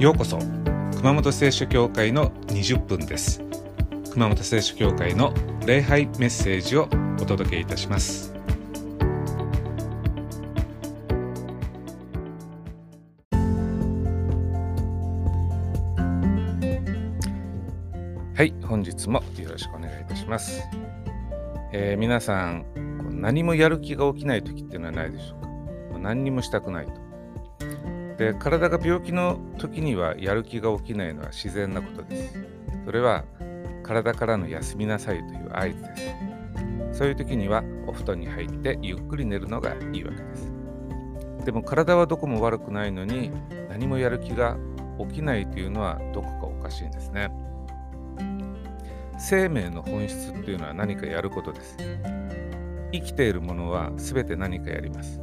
ようこそ熊本聖書教会の20分です。熊本聖書教会の礼拝メッセージをお届けいたします。はい本日もよろしくお願いいたします、えー、皆さん何もやる気が起きない時っていうのはないでしょうか。何にもしたくないと。で体が病気の時にはやる気が起きないのは自然なことです。それは体からの休みなさいという合図です。そういう時にはお布団に入ってゆっくり寝るのがいいわけです。でも体はどこも悪くないのに何もやる気が起きないというのはどこかおかしいんですね。生命の本質っていうのは何かやることです。生きているものは全て何かやります。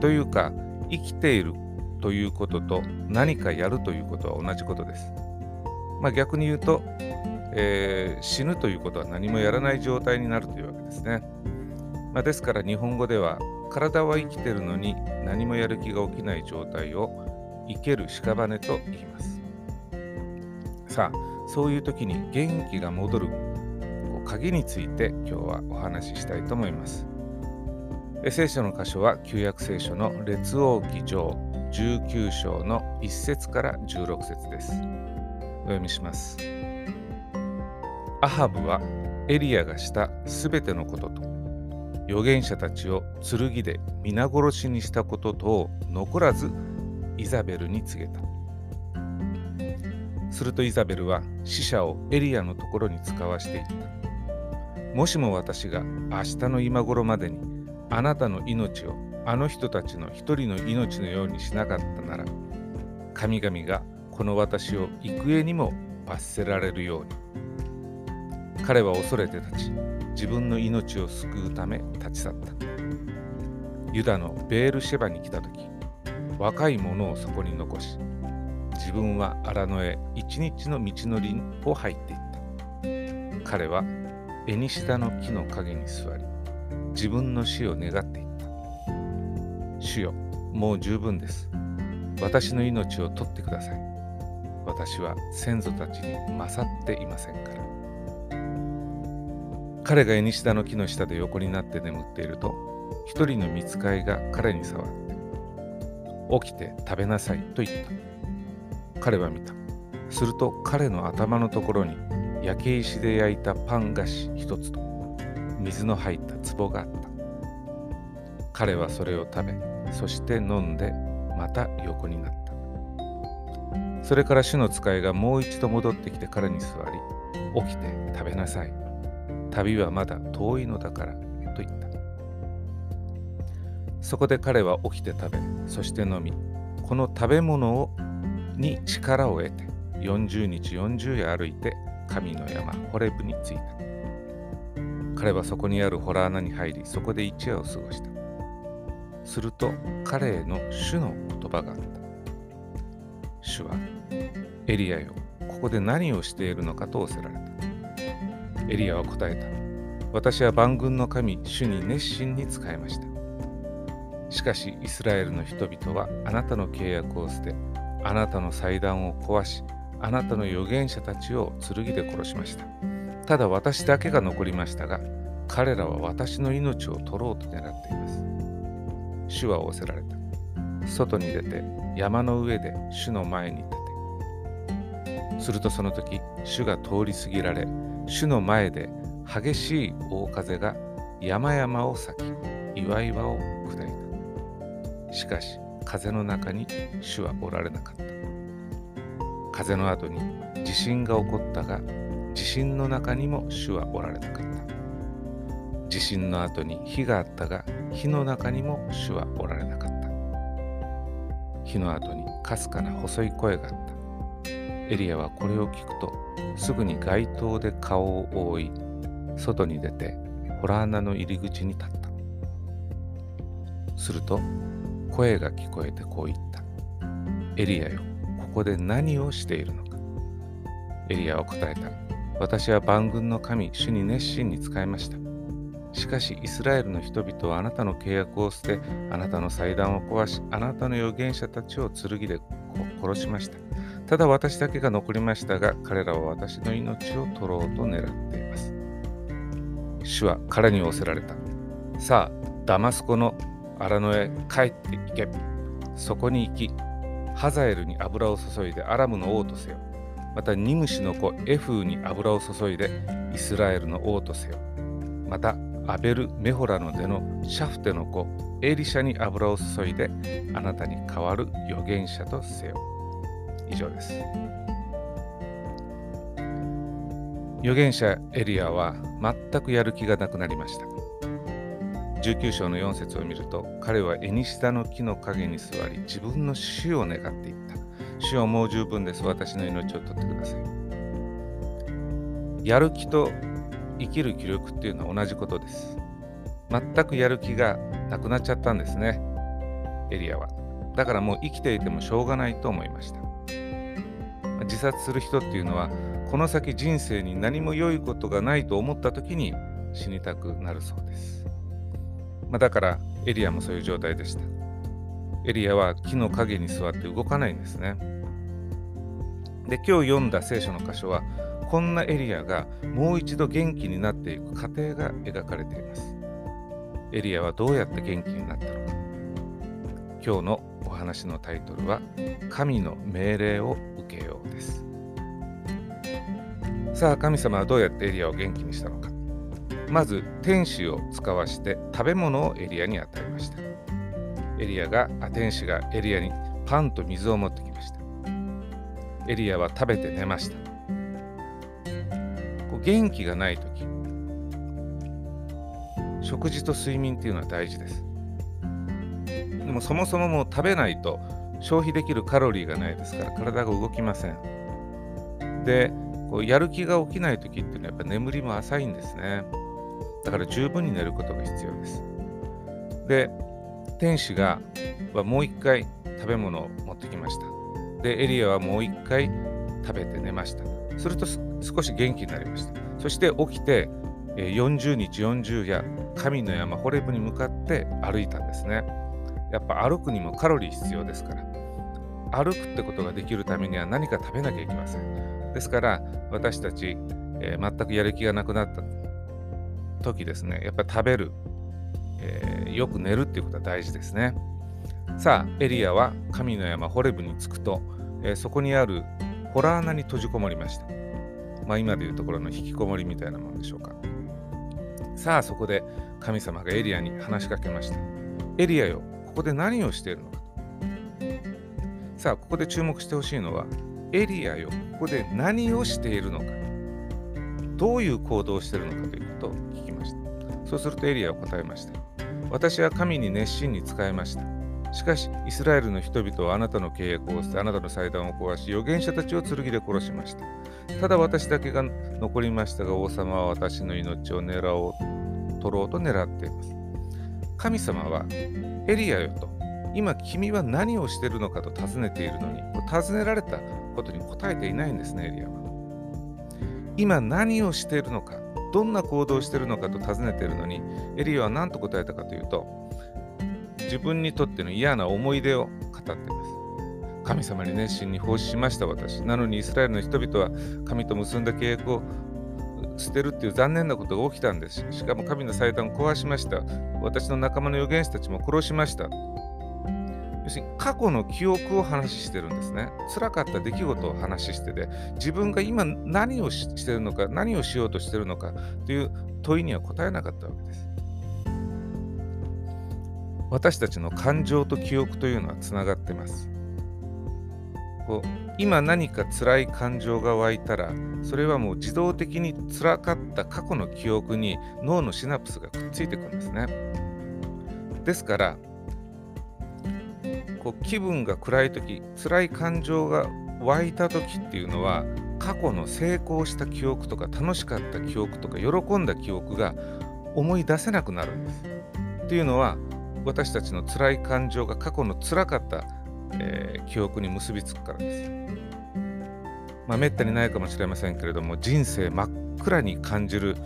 というか生きているということと何かやるということは同じことです。まあ、逆に言うと、えー、死ぬということは何もやらない状態になるというわけですね。まあ、ですから日本語では体は生きてるのに何もやる気が起きない状態を生ける屍と言います。さあ、そういう時に元気が戻る鍵について今日はお話ししたいと思います。聖書の箇所は旧約聖書の列王記上19章の1節から16節です。お読みします。アハブはエリアがしたすべてのことと、預言者たちを剣で皆殺しにしたこととを残らずイザベルに告げた。するとイザベルは死者をエリアのところに使わしていった。もしも私が明日の今頃までにあなたの命をあの人たちの一人の命のようにしなかったなら神々がこの私を幾重にも罰せられるように。彼は恐れて立ち自分の命を救うため立ち去った。ユダのベールシェバに来た時若い者をそこに残し自分は荒野へ一日の道のりを入っていった。彼はエニシダの木の陰に座り自分の死を願っていた。主よ、もう十分です。私の命を取ってください。私は先祖たちに勝っていませんから。彼がエニシダの木の下で横になって眠っていると、一人の見つかいが彼に触って、起きて食べなさいと言った。彼は見た。すると彼の頭のところに焼け石で焼いたパン菓子一つと水の入った壺があった。彼はそれを食べ、そして飲んでまた横になった。それから主の使いがもう一度戻ってきて彼に座り起きて食べなさい。旅はまだ遠いのだからと言った。そこで彼は起きて食べそして飲みこの食べ物をに力を得て40日40夜歩いて神の山ホレブに着いた。彼はそこにあるホラー穴に入りそこで一夜を過ごした。すると彼への主の言葉があった。主は、エリアよ、ここで何をしているのかと仰せられた。エリアは答えた。私は万軍の神、主に熱心に仕えました。しかし、イスラエルの人々はあなたの契約を捨て、あなたの祭壇を壊し、あなたの預言者たちを剣で殺しました。ただ私だけが残りましたが、彼らは私の命を取ろうと狙っています。主は仰せられた。外に出て山の上で主の前に立て。するとその時、主が通り過ぎられ、主の前で激しい大風が山々を裂き、岩々を砕いた。しかし、風の中に主はおられなかった。風の後に地震が起こったが、地震の中にも主はおられなかった。地震の後に火があったが、火の中にも主はおられなかった。火の後にかすかな細い声があった。エリアはこれを聞くと、すぐに街灯で顔を覆い、外に出て、ホラー穴の入り口に立った。すると、声が聞こえてこう言った。エリアよ、ここで何をしているのか。エリアは答えた。私は万軍の神、主に熱心に仕えました。しかしイスラエルの人々はあなたの契約を捨て、あなたの祭壇を壊し、あなたの預言者たちを剣で殺しました。ただ私だけが残りましたが、彼らは私の命を取ろうと狙っています。主は彼に仰せられた。さあ、ダマスコの荒野へ帰って行け。そこに行き、ハザエルに油を注いでアラムの王とせよ。またニムシの子エフーに油を注いでイスラエルの王とせよ。またアベル・メホラの出のシャフテの子エリシャに油を注いであなたに代わる預言者とせよ。以上です。預言者エリアは全くやる気がなくなりました。19章の4節を見ると彼はエニシダの木の陰に座り自分の死を願っていった。主はもう十分です。私の命を取ってください。やる気と生きる気力っていうのは同じことです。全くやる気がなくなっちゃったんですね。エリアは。だからもう生きていてもしょうがないと思いました。自殺する人っていうのはこの先人生に何も良いことがないと思った時に死にたくなるそうです。まあ、だからエリアもそういう状態でした。エリアは木の陰に座って動かないんですね。で、今日読んだ聖書の箇所は、こんなエリアがもう一度元気になっていく過程が描かれています。エリアはどうやって元気になったのか。今日のお話のタイトルは、神の命令を受けようです。さあ、神様はどうやってエリアを元気にしたのか。まず、天使を使わして食べ物をエリアに与えました。エリアが、天使がエリアにパンと水を持ってきました。エリアは食べて寝ました。元気がないとき、食事と睡眠っていうのは大事です。でもそもそももう食べないと消費できるカロリーがないですから体が動きません。で、こうやる気が起きないときっていうのはやっぱ眠りも浅いんですね。だから十分に寝ることが必要です。で、天使がはもう一回食べ物を持ってきました。で、エリアはもう一回食べて寝ました。すると少し元気になりました。そして起きて40日40夜、神の山ホレブに向かって歩いたんですね。やっぱ歩くにもカロリー必要ですから。歩くってことができるためには何か食べなきゃいけません。ですから私たち、えー、全くやる気がなくなった時ですね、やっぱ食べる、えー、よく寝るっていうことは大事ですね。さあ、エリアは神の山ホレブに着くと、えー、そこにあるホラー穴に閉じこもりました。まあ、今でいうところの引きこもりみたいなものでしょうか。さあ、そこで神様がエリアに話しかけました。エリアよ、ここで何をしているのかさあ、ここで注目してほしいのは、エリアよ、ここで何をしているのか。どういう行動をしているのかということを聞きました。そうするとエリアは答えました。私は神に熱心に仕えました。しかし、イスラエルの人々はあなたの契約を捨て、あなたの祭壇を壊し、預言者たちを剣で殺しました。ただ私だけが残りましたが、王様は私の命を狙おう、取ろうと狙っています。神様は、エリアよと、今君は何をしているのかと尋ねているのに、尋ねられたことに答えていないんですね、エリアは。今何をしているのか、どんな行動をしているのかと尋ねているのに、エリアは何と答えたかというと、自分にとっての嫌な思い出を語っています。神様に熱心に奉仕しました私。なのにイスラエルの人々は神と結んだ契約を捨てるっていう残念なことが起きたんです。しかも神の祭壇を壊しました。私の仲間の預言者たちも殺しました。要するに過去の記憶を話してるんですね。辛かった出来事を話してて、自分が今何をしてるのか、何をしようとしてるのかという問いには答えなかったわけです。私たちの感情と記憶というのはつながってます。こう今何か辛い感情が湧いたらそれはもう自動的に辛かった過去の記憶に脳のシナプスがくっついてくるんですね。ですからこう気分が暗い時辛い感情が湧いた時っていうのは過去の成功した記憶とか楽しかった記憶とか喜んだ記憶が思い出せなくなるんです。っていうのは私たちの辛い感情が過去の辛かった、えー、記憶に結びつくからです。まあ、めったにないかもしれませんけれども、人生真っ暗に感じる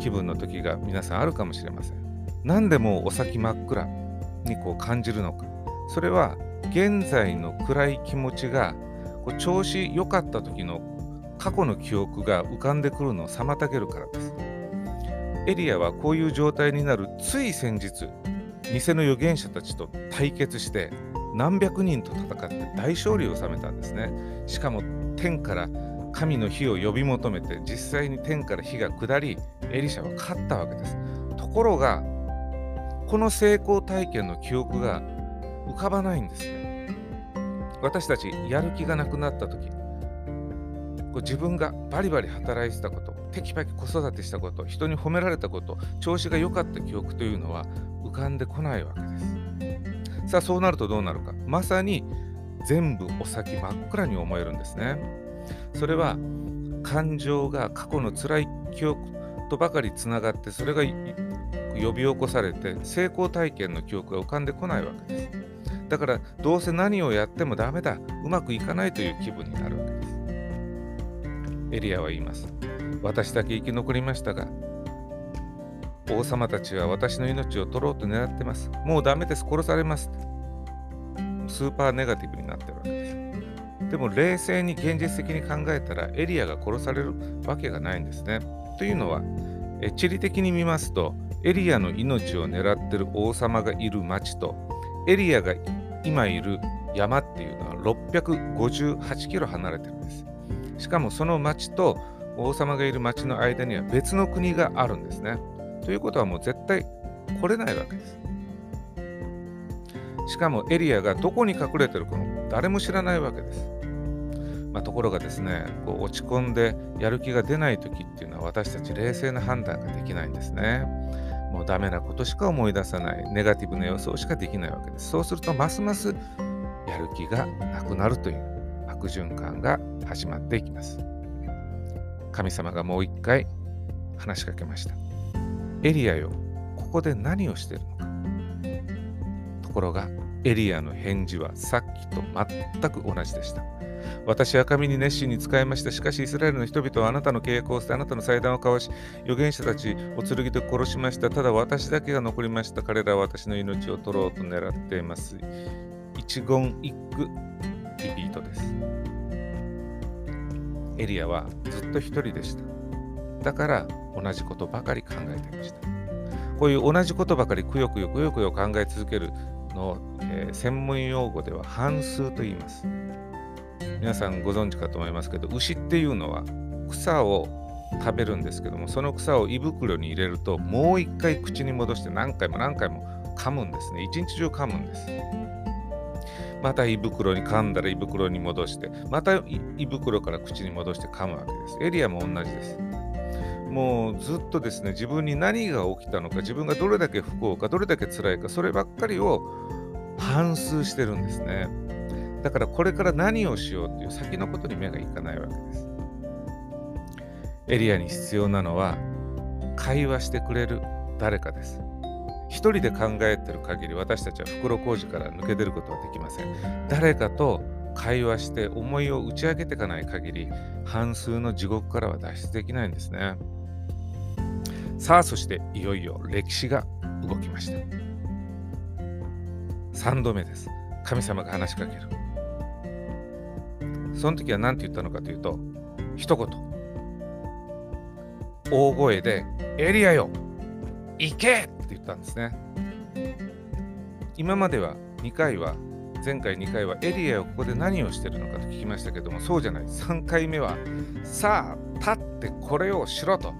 気分の時が皆さんあるかもしれません。何でもお先真っ暗にこう感じるのか。それは現在の暗い気持ちがこう調子良かった時の過去の記憶が浮かんでくるのを妨げるからです。エリアはこういう状態になるつい先日、偽の預言者たちと対決して何百人と戦って大勝利を収めたんですね。しかも天から神の火を呼び求めて実際に天から火が下りエリシャは勝ったわけです。ところがこの成功体験の記憶が浮かばないんですね。私たちやる気がなくなった時こう自分がバリバリ働いてたことテキパキ子育てしたこと人に褒められたこと調子が良かった記憶というのはかんでこないわけです。さあそうなるとどうなるか。まさに全部お先真っ暗に思えるんですね。それは感情が過去の辛い記憶とばかりつながってそれが呼び起こされて成功体験の記憶が浮かんでこないわけです。だからどうせ何をやってもダメだ。うまくいかないという気分になるわけです。エリアは言います。私だけ生き残りましたが王様たちは私の命を取ろうと狙ってます。もうダメです。殺されます。スーパーネガティブになってるわけです。でも冷静に現実的に考えたらエリアが殺されるわけがないんですね。というのはえ地理的に見ますとエリアの命を狙ってる王様がいる町とエリアが今いる山っていうのは658キロ離れてるんです。しかもその町と王様がいる町の間には別の国があるんですね。ということはもう絶対来れないわけです。しかもエリアがどこに隠れてるかも誰も知らないわけです。まあ、ところがですねこう落ち込んでやる気が出ない時っていうのは私たち冷静な判断ができないんですね。もうダメなことしか思い出さないネガティブな予想しかできないわけです。そうするとますますやる気がなくなるという悪循環が始まっていきます。神様がもう一回話しかけました。エリアよ、ここで何をしてるのか。ところがエリアの返事はさっきと全く同じでした。私は神に熱心に使いました。しかし、イスラエルの人々はあなたの契約を捨て、あなたの祭壇を交わし、預言者たちを剣で殺しました。ただ私だけが残りました。彼らは私の命を取ろうと狙っています。一言一句リピートです。エリアはずっと一人でした。だから同じことばかり考え。こういう同じことばかりくよくよくよくよ考え続けるのを、えー、専門用語では半数と言います。皆さんご存知かと思いますけど牛っていうのは草を食べるんですけどもその草を胃袋に入れるともう一回口に戻して何回も何回も噛むんですね。一日中噛むんです。また胃袋に噛んだら胃袋に戻してまた胃袋から口に戻して噛むわけです。エリアも同じですもうずっとですね自分に何が起きたのか自分がどれだけ不幸かどれだけ辛いかそればっかりを反芻してるんですねだからこれから何をしようっていう先のことに目がいかないわけです。エリアに必要なのは会話してくれる誰かです。一人で考えてる限り私たちは袋小路から抜け出ることはできません。誰かと会話して思いを打ち上げていかない限り半数の地獄からは脱出できないんですね。さあそしていよいよ歴史が動きました。3度目です。神様が話しかける。その時は何て言ったのかというと、一言、大声で、エリアよ行けって言ったんですね。今までは2回は、前回2回はエリアをここで何をしてるのかと聞きましたけども、そうじゃない。3回目は、さあ、立ってこれをしろと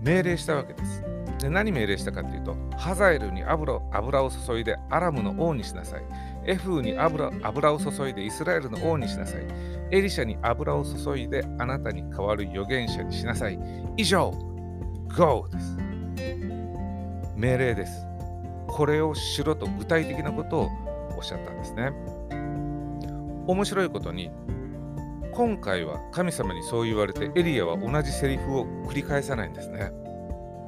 命令したわけです。で何命令したかというと、ハザエルに油油を注いでアラムの王にしなさい。エフーに油油を注いでイスラエルの王にしなさい。エリシャに油を注いであなたに代わる預言者にしなさい。以上、GO です。命令です。これをしろと具体的なことをおっしゃったんですね。面白いことに、今回は神様にそう言われてエリアは同じセリフを繰り返さないんですね。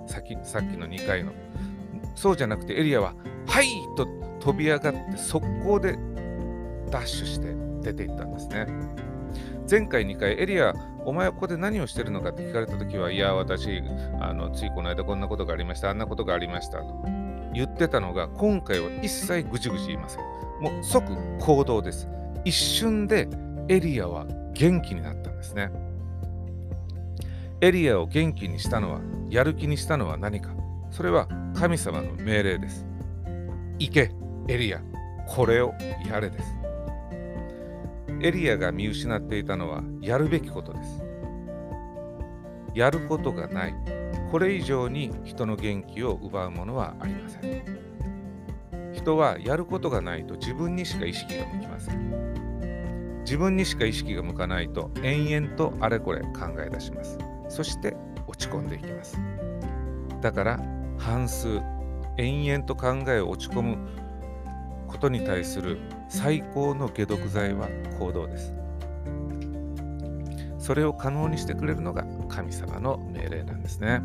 さっきさっきの2回の。そうじゃなくてエリアは、はいと飛び上がって速攻でダッシュして出ていったんですね。前回2回、エリア、お前はここで何をしてるのかって聞かれたときは、いや、私あの、ついこの間こんなことがありました、あんなことがありましたと言ってたのが、今回は一切ぐちぐち言いません。もう即行動です。一瞬でエリアは元気になったんですね。エリアを元気にしたのは、やる気にしたのは何か。それは神様の命令です。行け、エリア、これをやれです。エリアが見失っていたのはやるべきことです。やることがない。これ以上に人の元気を奪うものはありません。人はやることがないと自分にしか意識が向きません。自分にしか意識が向かないと延々とあれこれ考え出します。そして落ち込んでいきます。だから半数、延々と考えを落ち込むことに対する最高の解毒剤は行動です。それを可能にしてくれるのが神様の命令なんですね。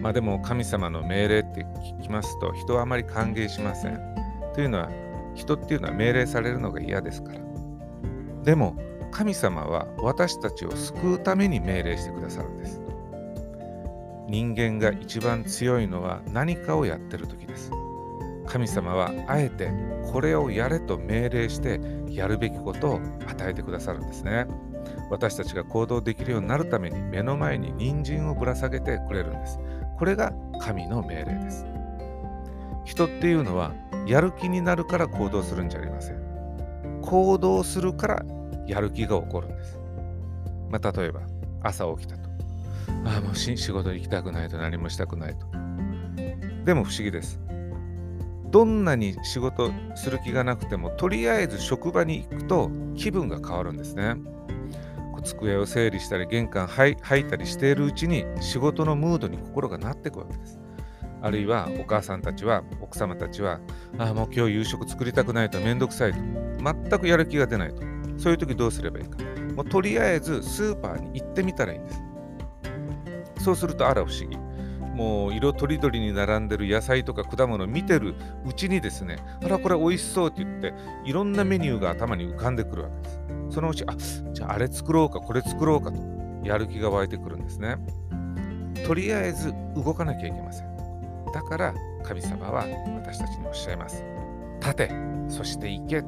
まあでも神様の命令って聞きますと人はあまり歓迎しません。というのは人っていうのは命令されるのが嫌ですか？でも神様は私たちを救うために命令してくださるんです。人間が一番強いのは何かをやってる時です。神様はあえてこれをやれと命令してやるべきことを与えてくださるんですね。私たちが行動できるようになるために目の前に人参をぶら下げてくれるんです。これが神の命令です。人っていうのはやる気になるから行動するんじゃありません。行動するからやる気が起こるんです。まあ、例えば朝起きたと。ああ、もう仕事行きたくないと何もしたくないと。でも不思議です。どんなに仕事する気がなくても、とりあえず職場に行くと気分が変わるんですね。机を整理したり、玄関吐いたりしているうちに仕事のムードに心がなっていくわけです。あるいはお母さんたちは、奥様たちは、あ、もう今日夕食作りたくないとめんどくさいと、全くやる気が出ないと。そういう時どうすればいいか。もうとりあえずスーパーに行ってみたらいいんです。そうするとあら不思議。もう色とりどりに並んでる野菜とか果物を見てるうちにですね、あら、これ美味しそうって言って、いろんなメニューが頭に浮かんでくるわけです。そのうち、あじゃああれ作ろうか、これ作ろうかと、やる気が湧いてくるんですね。とりあえず動かなきゃいけません。だから神様は私たちにおっしゃいます。立て、そして行け。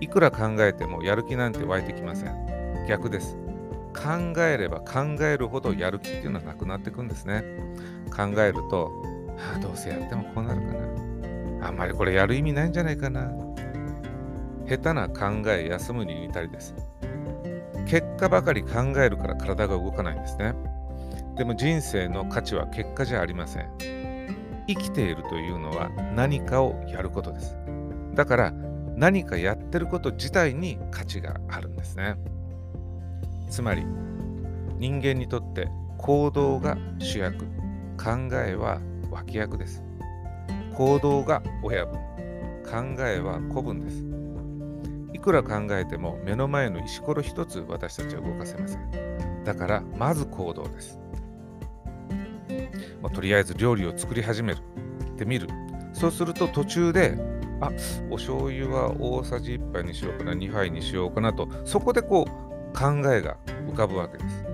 いくら考えてもやる気なんて湧いてきません。逆です。考えれば考えるほどやる気っていうのはなくなっていくんですね。考えると、はあ、どうせやってもこうなるかな。あんまりこれやる意味ないんじゃないかな。下手な考え休むに似たりです。結果ばかり考えるから体が動かないんですね。でも人生の価値は結果じゃありません。生きているというのは何かをやることです。だから何かやってること自体に価値があるんですね。つまり人間にとって行動が主役考えは脇役です行動が親分考えは子分ですいくら考えても目の前の石ころ一つ私たちは動かせませんだからまず行動です、まあ、とりあえず料理を作り始めるってみるそうすると途中であお醤油は大さじ1杯にしようかな2杯にしようかなとそこでこう考えが浮かぶわけです。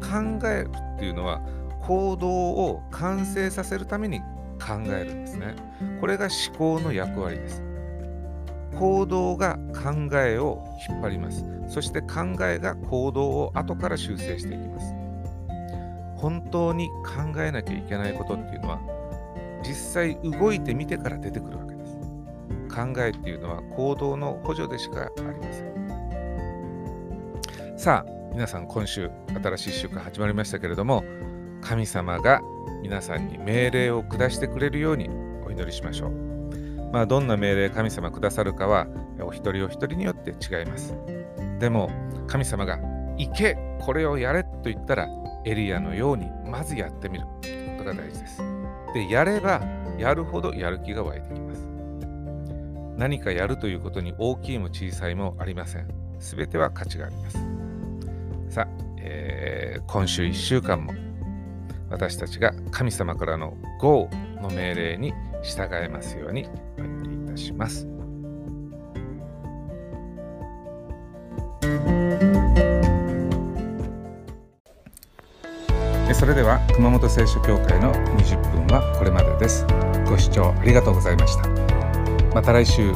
考えるっていうのは行動を完成させるために考えるんですね。これが思考の役割です。行動が考えを引っ張ります。そして考えが行動を後から修正していきます。本当に考えなきゃいけないことっていうのは実際動いてみてから出てくるわけです。考えっていうのは行動の補助でしかありません。さあ、皆さん今週、新しい週間始まりましたけれども、神様が皆さんに命令を下してくれるようにお祈りしましょう。まあ、どんな命令神様くださるかは、お一人お一人によって違います。でも、神様が、行けこれをやれと言ったら、エリアのようにまずやってみることが大事です。で、やればやるほどやる気が湧いてきます。何かやるということに大きいも小さいもありません。すべては価値があります。さあ、えー、今週1週間も私たちが神様からの GO の命令に従えますようにお祈りいたします。それでは熊本聖書協会の20分はこれまでです。ご視聴ありがとうございました。また来週